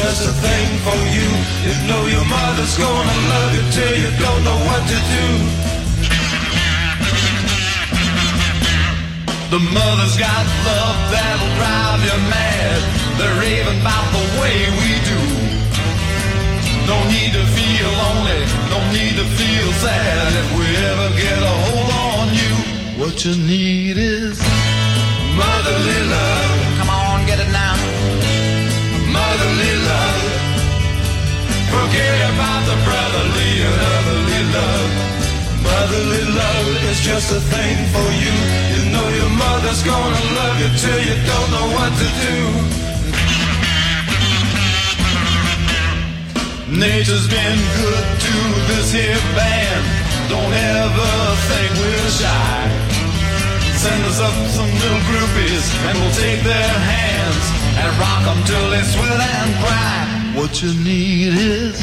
Just a thing for you. You know your mother's gonna love you till you don't know what to do. The mother's got love that'll drive you mad. They're raving about the way we do. Don't need to feel lonely, don't need to feel sad if we ever get a hold on you. What you need is motherly love. Forget the brotherly and otherly love. Motherly love is just a thing for you. You know your mother's gonna love you till you don't know what to do. Nature's been good to this here band. Don't ever think we're shy. Send us up some little groupies and we'll take their hands and rock 'em till they sweat and cry. What you need is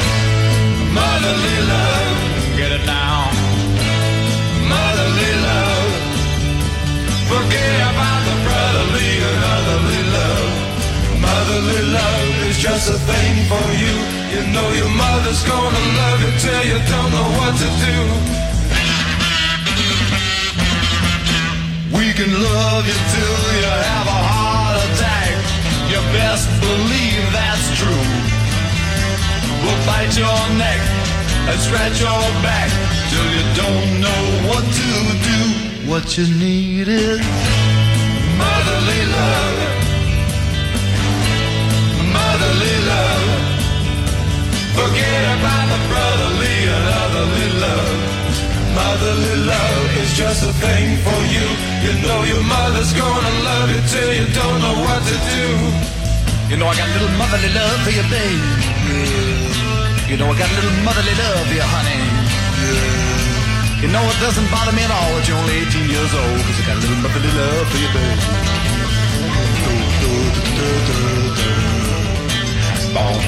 motherly love. Get it now. Motherly love. Forget about the brotherly and otherly love. Motherly love is just a thing for you. You know your mother's gonna love you till you don't know what to do. We can love you till you have a heart attack. You best believe that's true. We'll bite your neck and scratch your back till you don't know what to do. What you need is motherly love motherly love. Forget about the brotherly and otherly love. Motherly love is just a thing for you. You know your mother's gonna love you till you don't know what to do. You know I got a little motherly love for you, babe. You know I got a little motherly love for you, honey. You know it doesn't bother me at all that you're only 18 years old, cause I got a little motherly love for you, babe. Way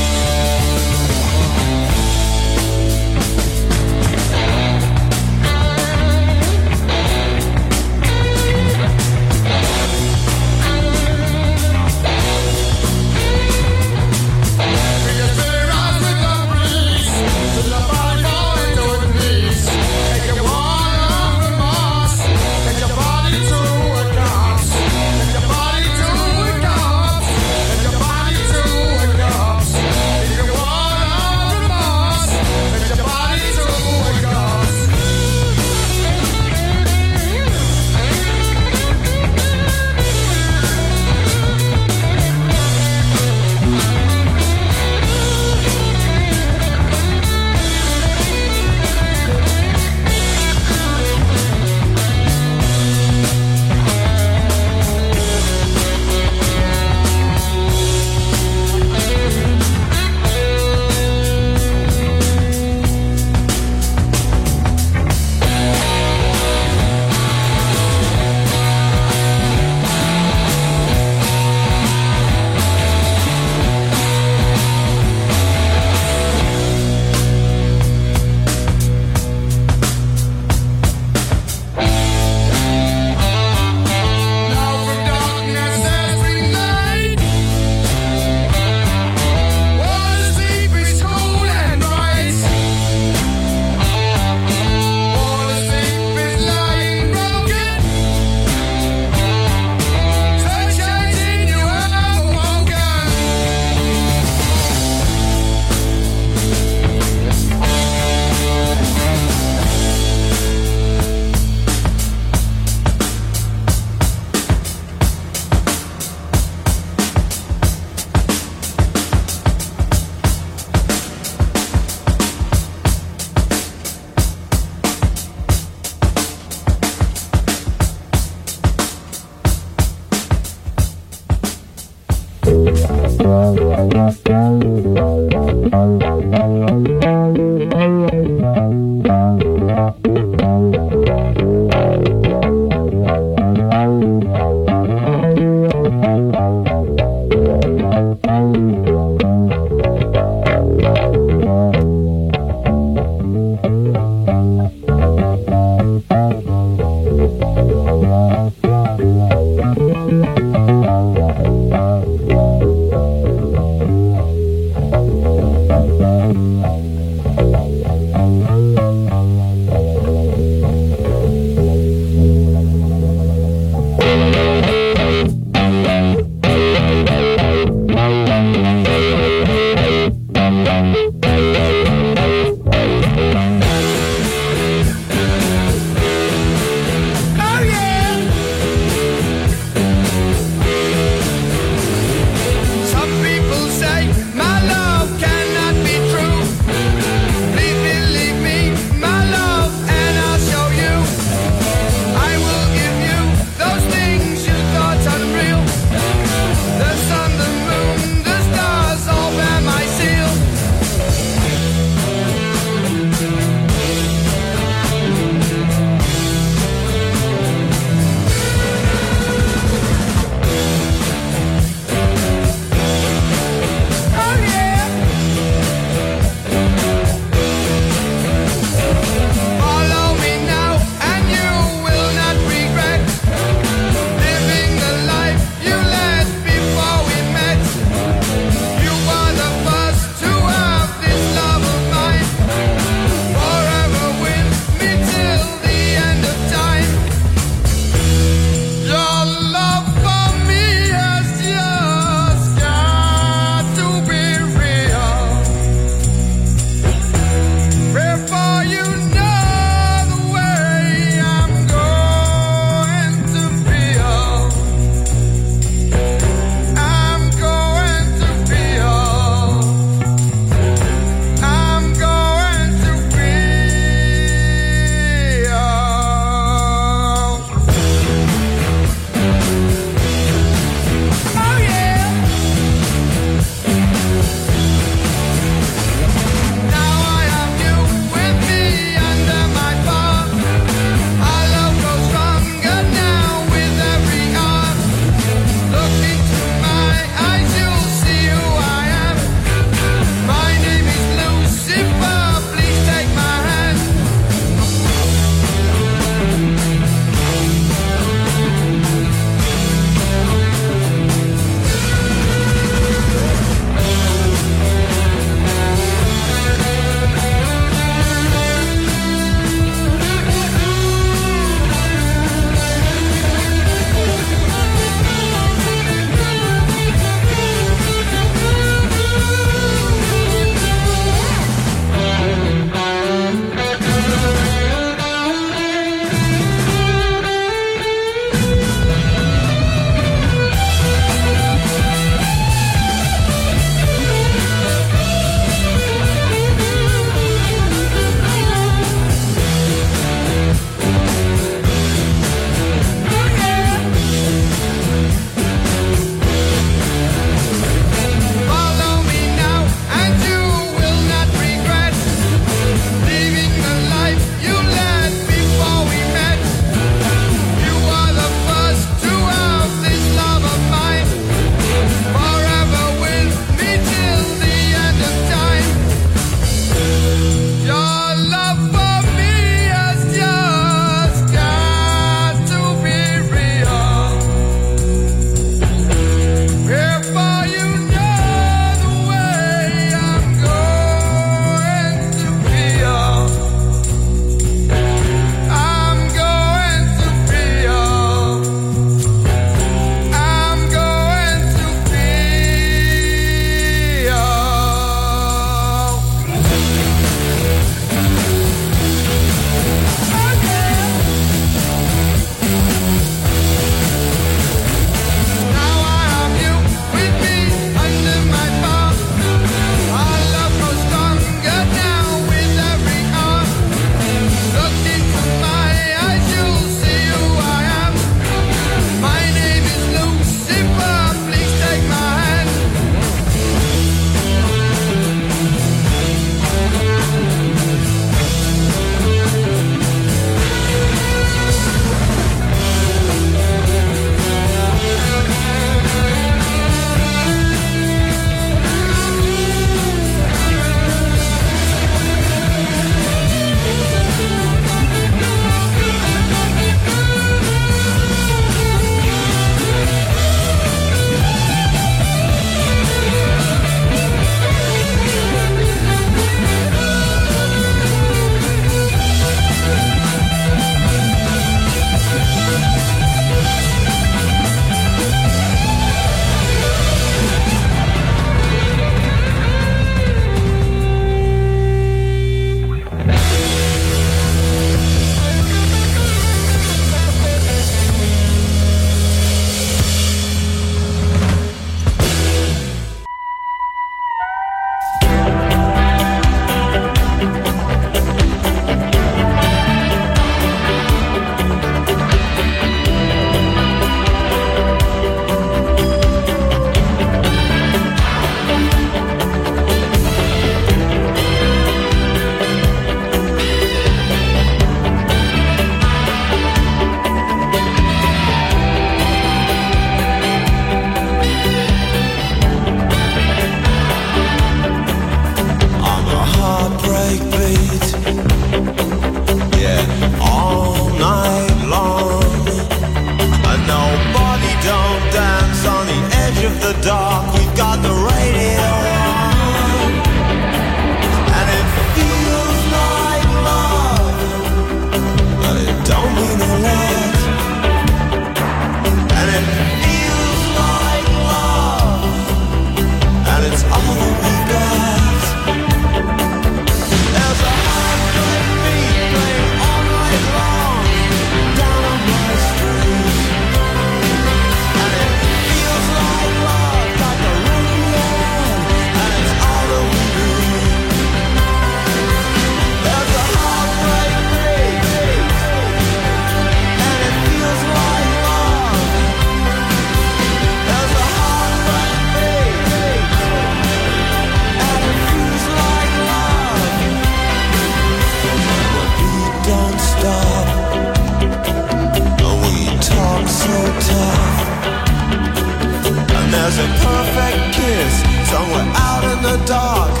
Somewhere out in the dark,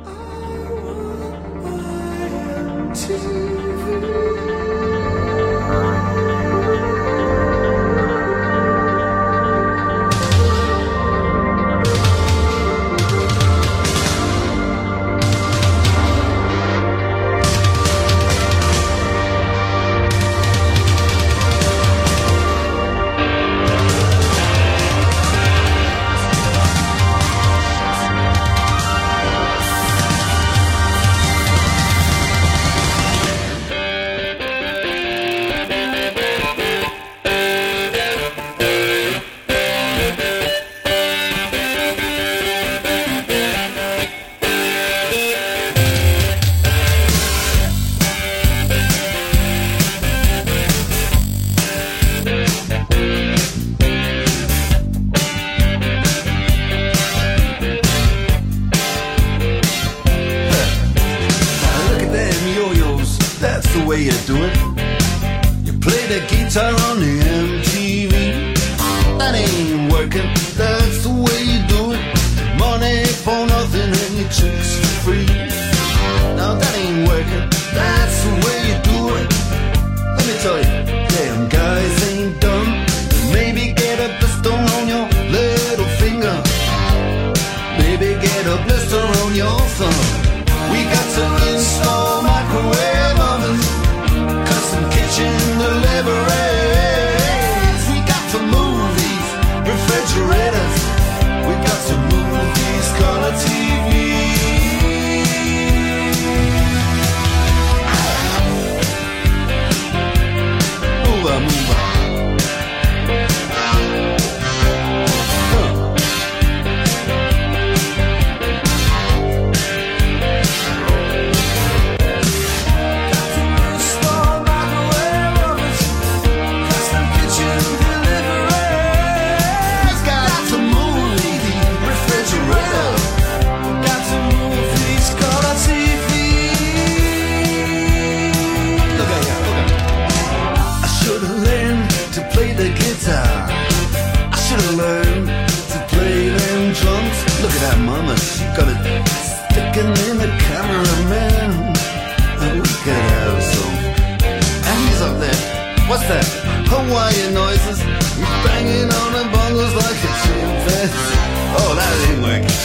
Noises. He's banging on the bongos like a chimpanzee. Oh, that ain't working.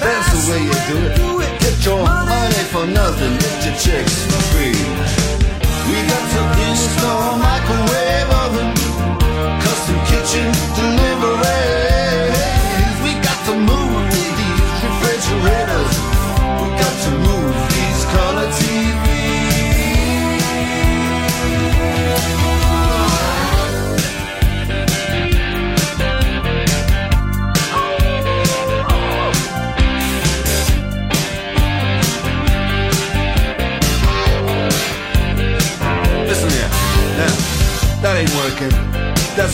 That's the way you do it. Get your money for nothing. Get your chicks for free. We got to install microwave oven, custom kitchen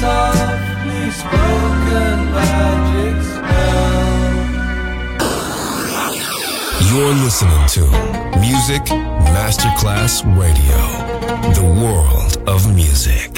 Softly spoken magic spell. You're listening to Music Masterclass Radio, the world of music.